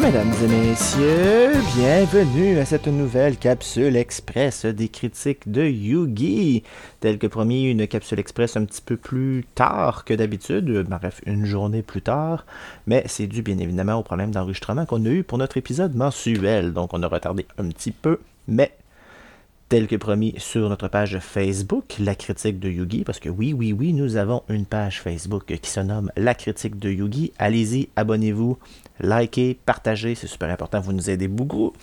Mesdames et messieurs, bienvenue à cette nouvelle capsule express des critiques de Yugi. Tel que promis, une capsule express un petit peu plus tard que d'habitude, bref, une journée plus tard, mais c'est dû bien évidemment au problème d'enregistrement qu'on a eu pour notre épisode mensuel, donc on a retardé un petit peu, mais tel que promis sur notre page Facebook, La critique de Yugi, parce que oui, oui, oui, nous avons une page Facebook qui se nomme La critique de Yugi. Allez-y, abonnez-vous, likez, partagez, c'est super important, vous nous aidez beaucoup.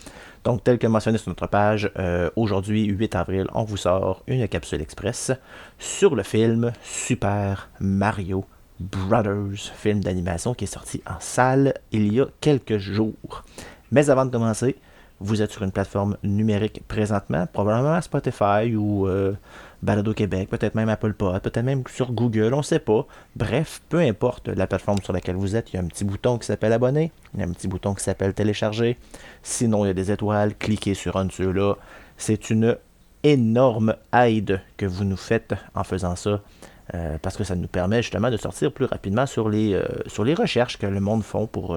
Donc, tel que mentionné sur notre page, euh, aujourd'hui, 8 avril, on vous sort une capsule express sur le film Super Mario Brothers, film d'animation qui est sorti en salle il y a quelques jours. Mais avant de commencer, vous êtes sur une plateforme numérique présentement, probablement Spotify ou euh, Balado Québec, peut-être même Apple Pod, peut-être même sur Google, on ne sait pas. Bref, peu importe la plateforme sur laquelle vous êtes, il y a un petit bouton qui s'appelle abonner, il y a un petit bouton qui s'appelle télécharger. Sinon, il y a des étoiles, cliquez sur un de ceux-là. C'est une énorme aide que vous nous faites en faisant ça. Euh, parce que ça nous permet justement de sortir plus rapidement sur les, euh, sur les recherches que le monde font pour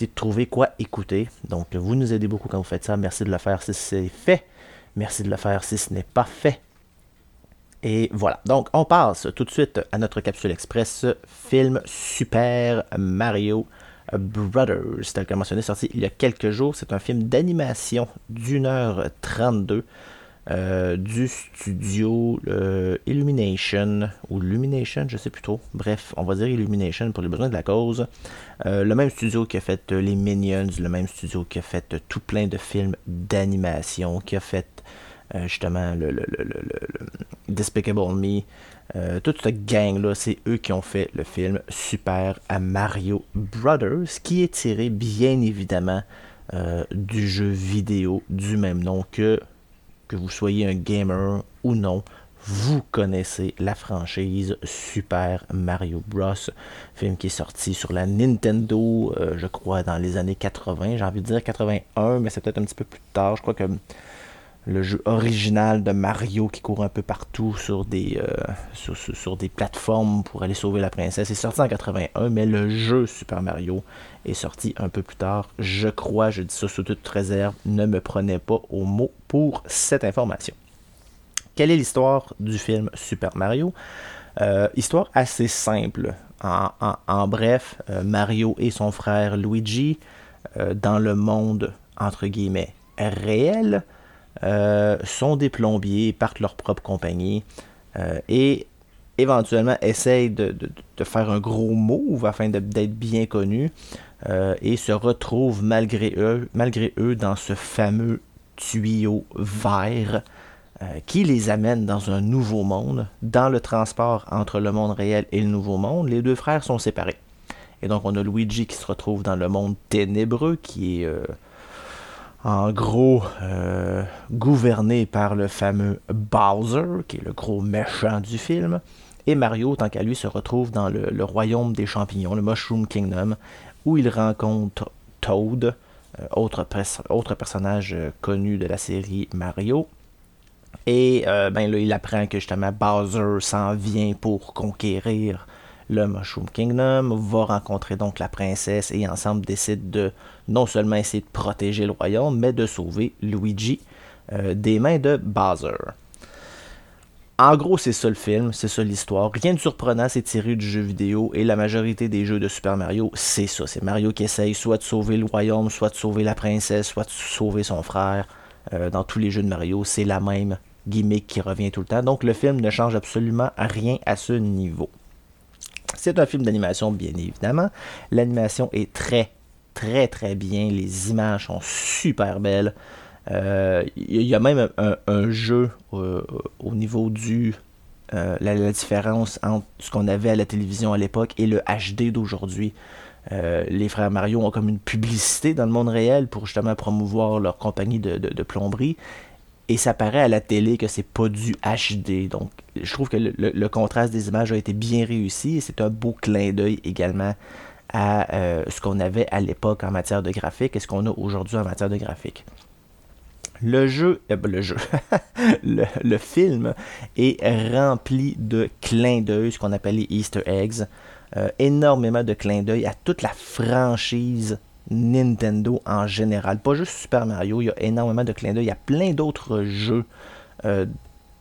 de trouver quoi écouter. Donc, vous nous aidez beaucoup quand vous faites ça. Merci de le faire si c'est fait. Merci de le faire si ce n'est pas fait. Et voilà. Donc, on passe tout de suite à notre capsule express film Super Mario Brothers, tel que mentionné, sorti il y a quelques jours. C'est un film d'animation d'une heure 32 euh, du studio euh, Illumination ou Illumination, je sais plus trop. Bref, on va dire Illumination pour les besoins de la cause. Euh, le même studio qui a fait les Minions, le même studio qui a fait tout plein de films d'animation, qui a fait justement le, le, Despicable Me. toute cette gang-là, c'est eux qui ont fait le film Super Mario Brothers, qui est tiré bien évidemment du jeu vidéo du même nom que que vous soyez un gamer ou non, vous connaissez la franchise Super Mario Bros. Film qui est sorti sur la Nintendo, euh, je crois, dans les années 80. J'ai envie de dire 81, mais c'est peut-être un petit peu plus tard. Je crois que le jeu original de Mario qui court un peu partout sur des, euh, sur, plateformes pour aller sauver la princesse est sorti en 81, mais le jeu Super Mario est sorti un peu plus tard. Je crois, je dis ça sous toute réserve, ne me prenez pas au mot pour cette information. Quelle est l'histoire du film Super Mario? Euh, Histoire assez simple. En, bref, euh, Mario et son frère Luigi, dans le monde, entre guillemets, réel, sont des plombiers, partent leur propre compagnie euh, et éventuellement essayent de, faire un gros move afin d'être bien connus euh, et se retrouvent malgré eux, malgré eux dans ce fameux tuyau vert qui les amène dans un nouveau monde. Dans le transport entre le monde réel et le nouveau monde, les deux frères sont séparés. Et donc on a Luigi qui se retrouve dans le monde ténébreux qui est en gros euh, gouverné par le fameux Bowser, qui est le gros méchant du film. Et Mario, tant qu'à lui, se retrouve dans le, royaume des champignons, le Mushroom Kingdom, où il rencontre Toad, euh, autre, personnage euh, connu de la série Mario. Et ben là, il apprend que justement Bowser s'en vient pour conquérir le Mushroom Kingdom, va rencontrer donc la princesse et ensemble décide de non seulement essayer de protéger le royaume, mais de sauver Luigi euh, des mains de Bowser. En gros, c'est ça le film, c'est ça l'histoire. Rien de surprenant, c'est tiré du jeu vidéo et la majorité des jeux de Super Mario, c'est ça. C'est Mario qui essaye soit de sauver le royaume, soit de sauver la princesse, soit de sauver son frère. Euh, dans tous les jeux de Mario, c'est la même gimmick qui revient tout le temps. Donc le film ne change absolument rien à ce niveau. C'est un film d'animation, bien évidemment. L'animation est très, très, très bien. Les images sont super belles. Il euh, y a même un, jeu euh, au niveau du euh, la, différence entre ce qu'on avait à la télévision à l'époque et le HD d'aujourd'hui. les frères Mario ont comme une publicité dans le monde réel pour justement promouvoir leur compagnie de plomberie et ça paraît à la télé que c'est pas du HD. Donc, je trouve que le, contraste des images a été bien réussi et c'est un beau clin d'œil également à euh, ce qu'on avait à l'époque en matière de graphique et ce qu'on a aujourd'hui en matière de graphique. Le jeu, euh, ben, le jeu, le, film est rempli de clins d'œil, ce qu'on appelle les Easter eggs. Euh, énormément de clins d'œil à toute la franchise Nintendo en général. Pas juste Super Mario, il y a énormément de clins d'œil. Il y a plein d'autres jeux euh,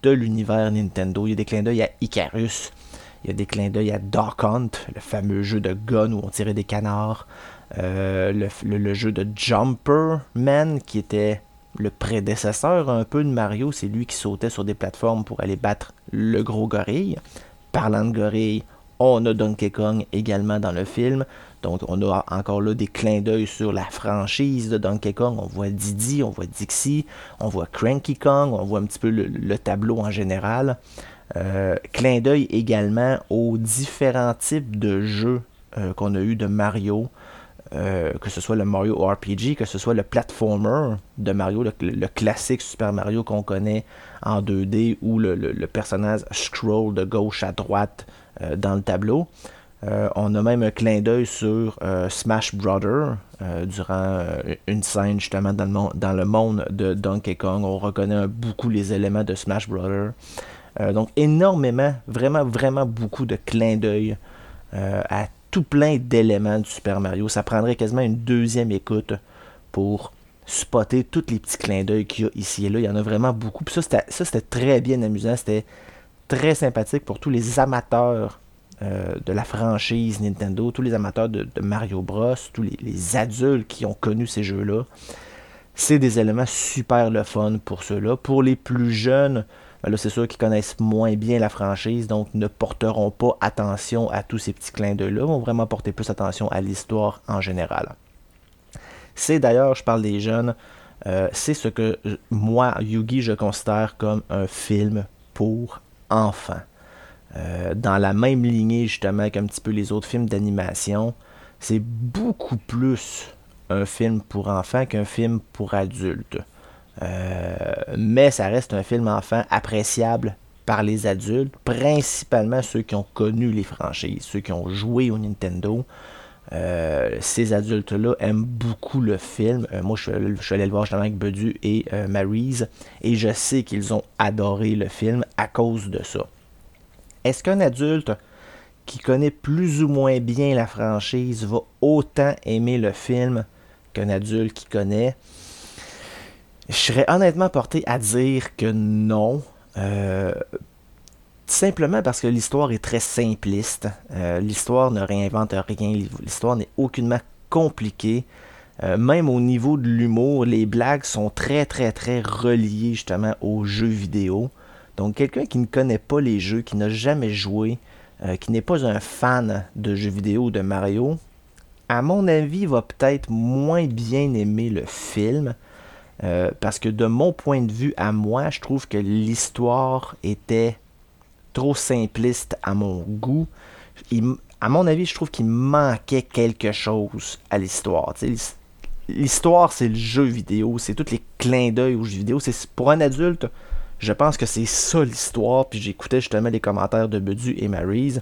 de l'univers Nintendo. Il y a des clins d'œil à Icarus. Il y a des clins d'œil à Dark Hunt, le fameux jeu de gun où on tirait des canards. Euh, le, jeu de Jumper Man, qui était le prédécesseur un peu de Mario. C'est lui qui sautait sur des plateformes pour aller battre le gros gorille. Parlant de gorille, on a Donkey Kong également dans le film. Donc on a encore là des clins d'œil sur la franchise de Donkey Kong. On voit Didi, on voit Dixie, on voit Cranky Kong, on voit un petit peu le, tableau en général. Euh, clin d'œil également aux différents types de jeux euh, qu'on a eu de Mario. Euh, que ce soit le Mario RPG, que ce soit le platformer de Mario, le, classique Super Mario qu'on connaît en 2D, où le, personnage scroll de gauche à droite dans le tableau. Euh, on a même un clin d'œil sur euh, Smash Brother euh, durant une scène justement dans le, monde, dans le, monde, de Donkey Kong. On reconnaît beaucoup les éléments de Smash Brother. donc énormément, vraiment, vraiment beaucoup de clins d'œil à tout plein d'éléments du Super Mario. Ça prendrait quasiment une deuxième écoute pour spotter tous les petits clins d'œil qu'il y a ici et là. Il y en a vraiment beaucoup. Puis ça, c'était très bien amusant. C'était très sympathique pour tous les amateurs euh, de la franchise Nintendo, tous les amateurs de, Mario Bros, tous les, adultes qui ont connu ces jeux-là. C'est des éléments super le fun pour ceux-là. Pour les plus jeunes, ben là, c'est sûr qu'ils connaissent moins bien la franchise, donc ne porteront pas attention à tous ces petits clins d'œil-là, vont vraiment porter plus attention à l'histoire en général. C'est d'ailleurs, je parle des jeunes, euh, c'est ce que moi, Yugi, je considère comme un film pour enfants. Euh, dans la même lignée justement qu'un petit peu les autres films d'animation. C'est beaucoup plus un film pour enfants qu'un film pour adultes. Euh, mais ça reste un film enfant appréciable par les adultes, principalement ceux qui ont connu les franchises, ceux qui ont joué au Nintendo. Euh, ces adultes-là aiment beaucoup le film. moi, je, suis allé le voir justement avec Bedu et Maryse, et je sais qu'ils ont adoré le film à cause de ça. Est-ce qu'un adulte qui connaît plus ou moins bien la franchise va autant aimer le film qu'un adulte qui connaît? Je serais honnêtement porté à dire que non. Simplement parce que l'histoire est très simpliste. Euh, l'histoire ne réinvente rien. L'histoire n'est aucunement compliquée. Euh, même au niveau de l'humour, les blagues sont très très très reliées justement aux jeux vidéo. Donc quelqu'un qui ne connaît pas les jeux, qui n'a jamais joué, euh, qui n'est pas un fan de jeux vidéo ou de Mario, à mon avis, va peut-être moins bien aimer le film. Parce que de mon point de vue à moi, je trouve que l'histoire était trop simpliste à mon goût. à mon avis, je trouve qu'il manquait quelque chose à l'histoire. L'histoire, c'est le jeu vidéo, c'est tous les clins d'œil aux jeux vidéo. Pour un adulte, je pense que c'est ça l'histoire. Puis j'écoutais justement les commentaires de Bedu et Maryse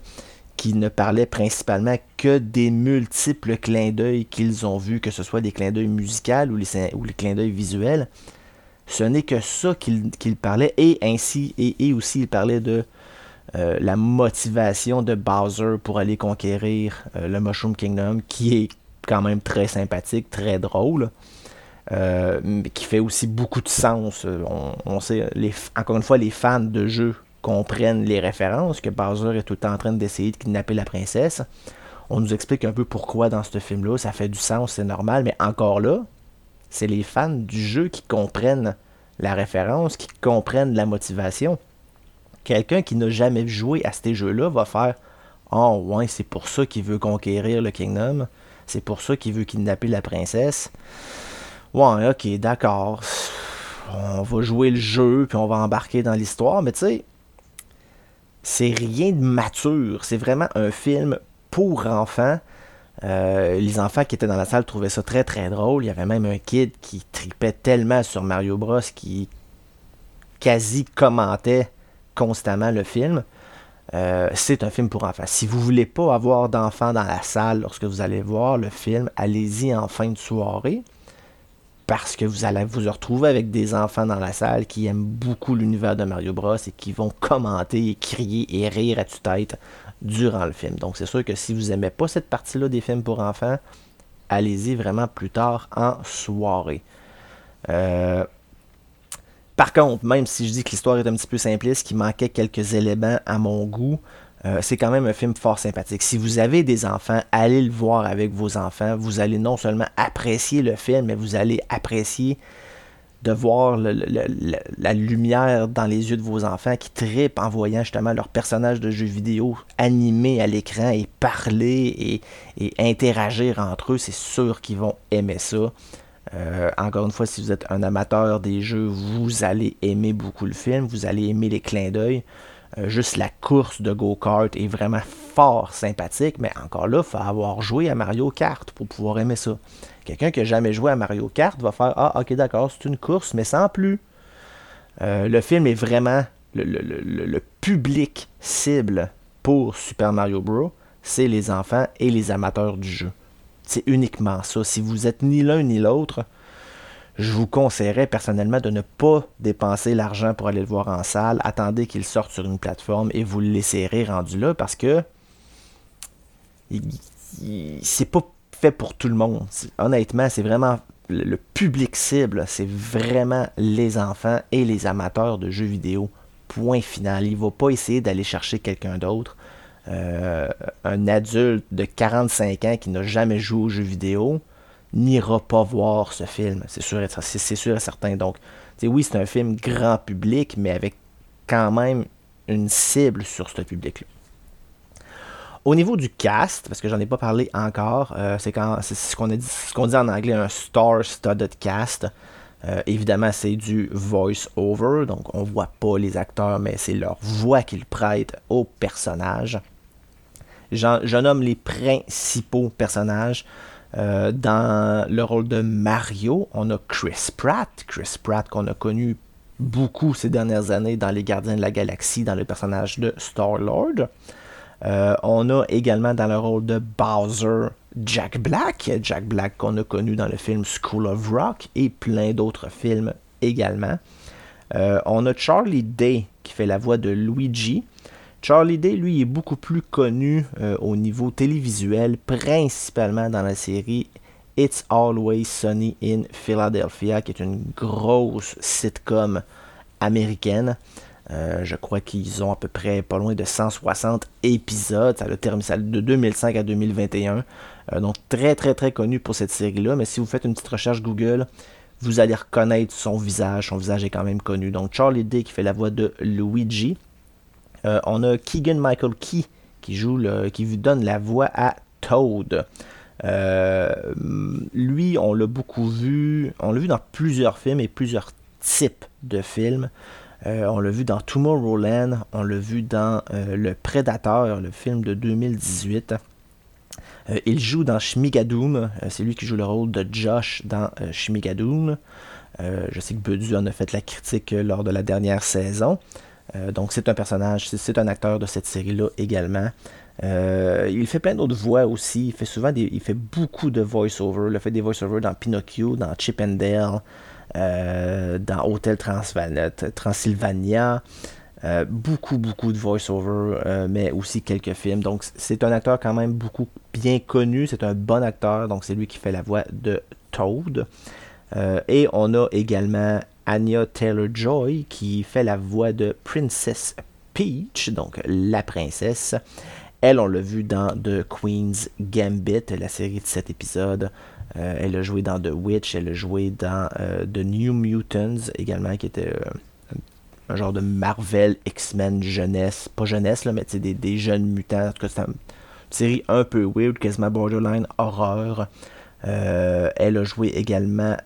qui ne parlaient principalement que des multiples clins d'œil qu'ils ont vus, que ce soit des clins d'œil musicaux ou les, clins d'œil visuels. Ce n'est que ça qu'ils parlaient, et ainsi, et, aussi il parlait de euh, la motivation de Bowser pour aller conquérir euh, le Mushroom Kingdom, qui est quand même très sympathique, très drôle. Euh, mais qui fait aussi beaucoup de sens. On, sait, les, encore une fois, les fans de jeux comprennent les références, que Bowser est tout le temps en train d'essayer de kidnapper la princesse. On nous explique un peu pourquoi dans ce film-là, ça fait du sens, c'est normal, mais encore là, c'est les fans du jeu qui comprennent la référence, qui comprennent la motivation. Quelqu'un qui n'a jamais joué à ces jeux-là va faire Oh, ouais, c'est pour ça qu'il veut conquérir le Kingdom, c'est pour ça qu'il veut kidnapper la princesse. Ouais, ok, d'accord. On va jouer le jeu, puis on va embarquer dans l'histoire, mais tu sais, c'est rien de mature. C'est vraiment un film pour enfants. Euh, les enfants qui étaient dans la salle trouvaient ça très très drôle. Il y avait même un kid qui tripait tellement sur Mario Bros qui quasi commentait constamment le film. Euh, c'est un film pour enfants. Si vous voulez pas avoir d'enfants dans la salle lorsque vous allez voir le film, allez-y en fin de soirée parce que vous allez vous retrouver avec des enfants dans la salle qui aiment beaucoup l'univers de Mario Bros et qui vont commenter et crier et rire à tue-tête durant le film. Donc c'est sûr que si vous n'aimez pas cette partie-là des films pour enfants, allez-y vraiment plus tard en soirée. Euh, par contre, même si je dis que l'histoire est un petit peu simpliste, qu'il manquait quelques éléments à mon goût, euh, c'est quand même un film fort sympathique. Si vous avez des enfants, allez le voir avec vos enfants. Vous allez non seulement apprécier le film, mais vous allez apprécier de voir la lumière dans les yeux de vos enfants qui tripent en voyant justement leurs personnages de jeux vidéo animés à l'écran et parler et, interagir entre eux. C'est sûr qu'ils vont aimer ça. Euh, encore une fois, si vous êtes un amateur des jeux, vous allez aimer beaucoup le film, vous allez aimer les clins d'œil. Euh, juste la course de go-kart est vraiment fort sympathique, mais encore là, il faut avoir joué à Mario Kart pour pouvoir aimer ça. Quelqu'un qui n'a jamais joué à Mario Kart va faire Ah, ok, d'accord, c'est une course, mais sans plus. Euh, le film est vraiment le, public cible pour Super Mario Bros. C'est les enfants et les amateurs du jeu. C'est uniquement ça. Si vous êtes ni l'un ni l'autre, je vous conseillerais personnellement de ne pas dépenser l'argent pour aller le voir en salle. Attendez qu'il sorte sur une plateforme et vous le laisserez rendu là parce que c'est pas fait pour tout le monde. Honnêtement, c'est vraiment le public cible, c'est vraiment les enfants et les amateurs de jeux vidéo. Point final. Il va pas essayer d'aller chercher quelqu'un d'autre. Euh, un adulte de 45 ans qui n'a jamais joué aux jeux vidéo, n'ira pas voir ce film. C'est sûr, sûr et certain. Donc, oui, c'est un film grand public, mais avec quand même une cible sur ce public-là. Au niveau du cast, parce que j'en ai pas parlé encore, euh, c'est ce qu'on ce dit en anglais un star-studded cast. Euh, évidemment, c'est du voice-over, donc on voit pas les acteurs, mais c'est leur voix qu'ils prêtent aux personnages. Je nomme les principaux personnages. Euh, dans le rôle de Mario, on a Chris Pratt. Chris Pratt qu'on a connu beaucoup ces dernières années dans Les Gardiens de la Galaxie, dans le personnage de Star-Lord. Euh, on a également dans le rôle de Bowser Jack Black, Jack Black qu'on a connu dans le film School of Rock et plein d'autres films également. Euh, on a Charlie Day qui fait la voix de Luigi. Charlie Day, lui, est beaucoup plus connu euh, au niveau télévisuel, principalement dans la série It's Always Sunny in Philadelphia, qui est une grosse sitcom américaine. Euh, je crois qu'ils ont à peu près pas loin de 160 épisodes. Ça a terminé de 2005 à 2021. Euh, donc très très très connu pour cette série-là. Mais si vous faites une petite recherche Google, vous allez reconnaître son visage. Son visage est quand même connu. Donc Charlie Day qui fait la voix de Luigi. Euh, on a Keegan Michael Key qui joue qui donne la voix à Toad. Euh, lui, on l'a beaucoup vu, on l'a vu dans plusieurs films et plusieurs types de films. Euh, on l'a vu dans Tomorrowland, on l'a vu dans Le Prédateur, le film de 2018. il joue dans Shmigadoon, c'est lui qui joue le rôle de Josh dans Shmigadoon. je sais que Bedu en a fait la critique lors de la dernière saison. Euh, donc c'est un personnage, c'est un acteur de cette série-là également. Euh, il fait plein d'autres voix aussi. Il fait souvent des, il fait beaucoup de voice-over. Il a fait des voice-over dans Pinocchio, dans Chip and Dale, euh, dans Hotel Transylvania. beaucoup, beaucoup de voice-over, mais aussi quelques films. Donc, c'est un acteur quand même beaucoup bien connu. C'est un bon acteur. Donc, c'est lui qui fait la voix de Toad. et on a également Anya Taylor-Joy qui fait la voix de Princess Peach, donc la princesse. Elle, on l'a vu dans The Queen's Gambit, la série de 7 épisodes. Euh, elle a joué dans The Witch, elle a joué dans euh, The New Mutants également, qui était euh, un genre de Marvel X-Men jeunesse. Pas jeunesse, là, mais des, des jeunes mutants. En tout cas, c'est une série un peu weird, quasiment borderline horreur. Euh, elle a joué également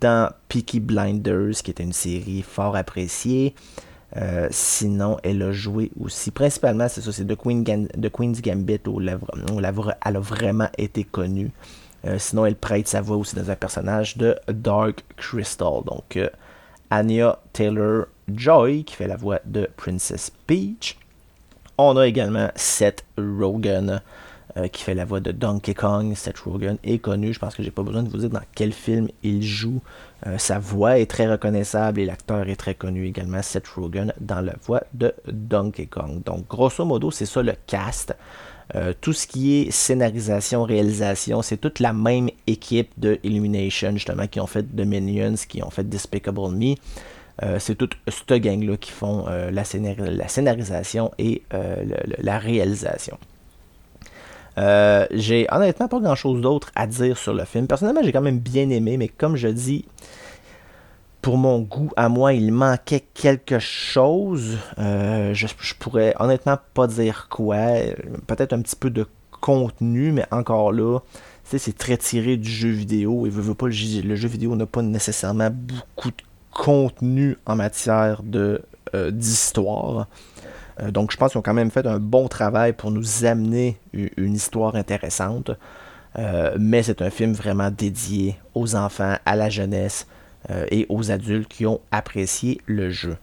dans Peaky Blinders, qui était une série fort appréciée. Euh, sinon, elle a joué aussi, principalement, c'est ça, c'est The, Queen's Gambit où, elle a vraiment été connue. Euh, sinon, elle prête sa voix aussi dans un personnage de Dark Crystal. Donc, Anya Taylor Joy, qui fait la voix de Princess Peach. On a également Seth Rogen, qui fait la voix de Donkey Kong. Seth Rogen est connu. Je pense que j'ai pas besoin de vous dire dans quel film il joue. sa voix est très reconnaissable et l'acteur est très connu également, Seth Rogen, dans la voix de Donkey Kong. Donc, grosso modo, c'est ça le cast. Euh, tout ce qui est scénarisation, réalisation, c'est toute la même équipe de Illumination, justement, qui ont fait The Minions, qui ont fait Despicable Me. Euh, c'est toute cette gang-là qui font euh, la, scénarisation et la réalisation. J'ai honnêtement pas grand chose d'autre à dire sur le film. Personnellement, j'ai quand même bien aimé, mais comme je dis, pour mon goût, à moi, il manquait quelque chose. Euh, je, pourrais honnêtement pas dire quoi. Peut-être un petit peu de contenu, mais encore là, c'est très tiré du jeu vidéo. Pas, le, jeu vidéo n'a pas nécessairement beaucoup de contenu en matière euh, d'histoire. Euh, donc je pense qu'ils ont quand même fait un bon travail pour nous amener une histoire intéressante. mais c'est un film vraiment dédié aux enfants, à la jeunesse. Euh, et aux adultes qui ont apprécié le jeu.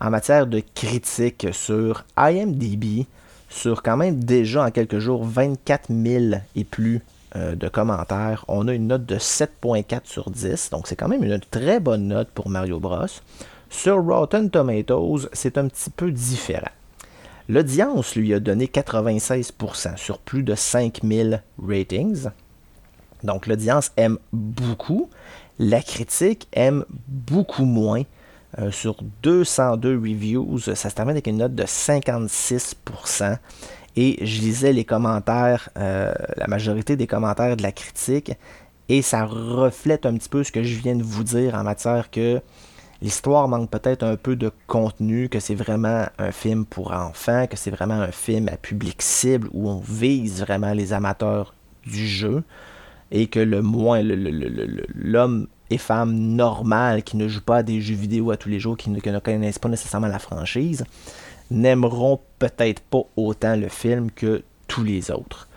En matière de critique sur IMDB, sur quand même déjà en quelques jours 24 000 et plus euh, de commentaires, on a une note de 7.4 sur 10, donc c'est quand même une très bonne note pour Mario Bros. Sur Rotten Tomatoes, c'est un petit peu différent. L'audience lui a donné 96% sur plus de 5000 ratings. Donc l'audience aime beaucoup, la critique aime beaucoup moins. Euh, sur 202 reviews, ça se termine avec une note de 56%. Et je lisais les commentaires, euh, la majorité des commentaires de la critique, et ça reflète un petit peu ce que je viens de vous dire en matière que l'histoire manque peut-être un peu de contenu, que c'est vraiment un film pour enfants, que c'est vraiment un film à public cible où on vise vraiment les amateurs du jeu et que le moins l'homme et femme normal qui ne jouent pas à des jeux vidéo à tous les jours, qui ne, connaissent pas nécessairement la franchise, n'aimeront peut-être pas autant le film que tous les autres.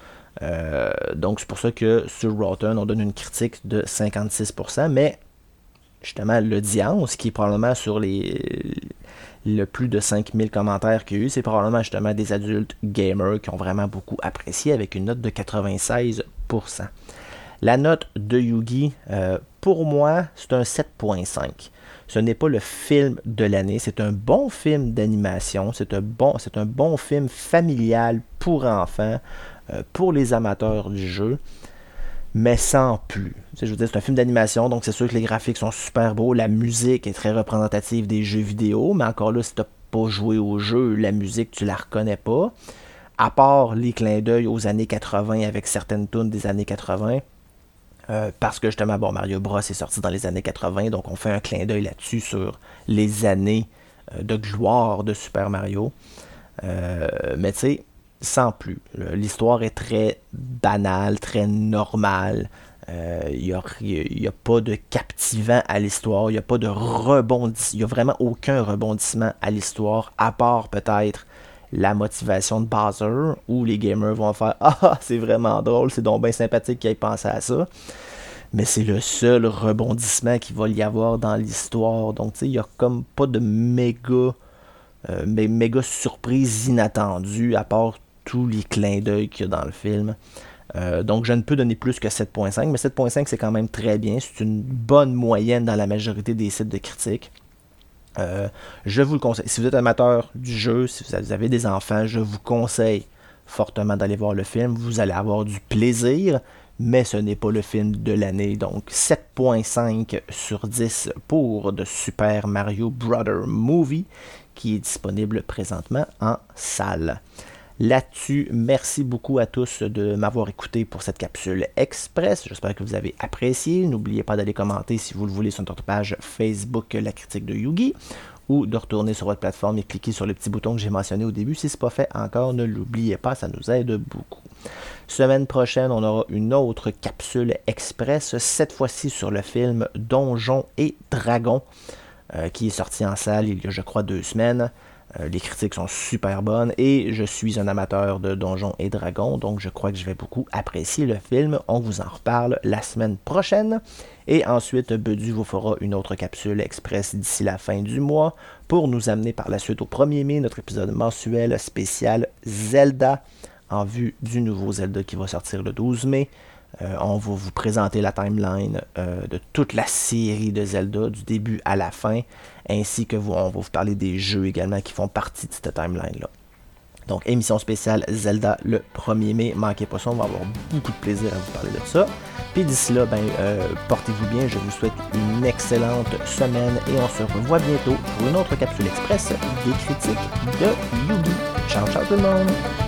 Euh, donc c'est pour ça que sur Rotten, on donne une critique de 56%, mais justement l'audience, qui est probablement sur les le plus de 5000 commentaires qu'il y a eu, c'est probablement justement des adultes gamers qui ont vraiment beaucoup apprécié avec une note de 96%. La note de Yugi, euh, pour moi, c'est un 7.5. Ce n'est pas le film de l'année, c'est un bon film d'animation, c'est un, bon, un bon film familial pour enfants, euh, pour les amateurs du jeu, mais sans plus. Je veux dire, c'est un film d'animation, donc c'est sûr que les graphiques sont super beaux, la musique est très représentative des jeux vidéo, mais encore là, si tu n'as pas joué au jeu, la musique, tu la reconnais pas. À part les clins d'œil aux années 80 avec certaines tunes des années 80, euh, parce que justement, bon, Mario Bros est sorti dans les années 80, donc on fait un clin d'œil là-dessus sur les années euh, de gloire de Super Mario. Euh, mais tu sais, sans plus. L'histoire est très banale, très normale. Il n'y a, pas de captivant à l'histoire. Il n'y a pas de rebondissement. Il n'y a vraiment aucun rebondissement à l'histoire, à part peut-être la motivation de Bowser, où les gamers vont faire Ah, c'est vraiment drôle, c'est donc bien sympathique qu'ils aient pensé à ça. Mais c'est le seul rebondissement qu'il va y avoir dans l'histoire. Donc, tu sais, il n'y a comme pas de méga, euh, méga surprise inattendue, à part tous les clins d'œil qu'il y a dans le film. Euh, donc, je ne peux donner plus que 7.5, mais 7.5, c'est quand même très bien. C'est une bonne moyenne dans la majorité des sites de critiques. Euh, je vous le conseille. Si vous êtes amateur du jeu, si vous avez des enfants, je vous conseille fortement d'aller voir le film. Vous allez avoir du plaisir, mais ce n'est pas le film de l'année. Donc 7.5 sur 10 pour The Super Mario Brother Movie qui est disponible présentement en salle. Là-dessus, merci beaucoup à tous de m'avoir écouté pour cette capsule express. J'espère que vous avez apprécié. N'oubliez pas d'aller commenter si vous le voulez sur notre page Facebook La critique de Yugi ou de retourner sur votre plateforme et cliquer sur le petit bouton que j'ai mentionné au début. Si ce n'est pas fait encore, ne l'oubliez pas, ça nous aide beaucoup. Semaine prochaine, on aura une autre capsule express, cette fois-ci sur le film Donjons et Dragons, euh, qui est sorti en salle il y a, je crois, deux semaines. Euh, les critiques sont super bonnes et je suis un amateur de Donjons et Dragons, donc je crois que je vais beaucoup apprécier le film. On vous en reparle la semaine prochaine. Et ensuite, Bedu vous fera une autre capsule express d'ici la fin du mois pour nous amener par la suite au 1er mai, notre épisode mensuel spécial Zelda en vue du nouveau Zelda qui va sortir le 12 mai. Euh, on va vous présenter la timeline euh, de toute la série de Zelda, du début à la fin, ainsi que on va vous parler des jeux également qui font partie de cette timeline-là. Donc, émission spéciale Zelda le 1er mai. Manquez pas ça, on va avoir beaucoup de plaisir à vous parler de ça. Puis d'ici là, ben, euh, portez-vous bien. Je vous souhaite une excellente semaine et on se revoit bientôt pour une autre capsule express des critiques de Yugi. Ciao, ciao tout le monde!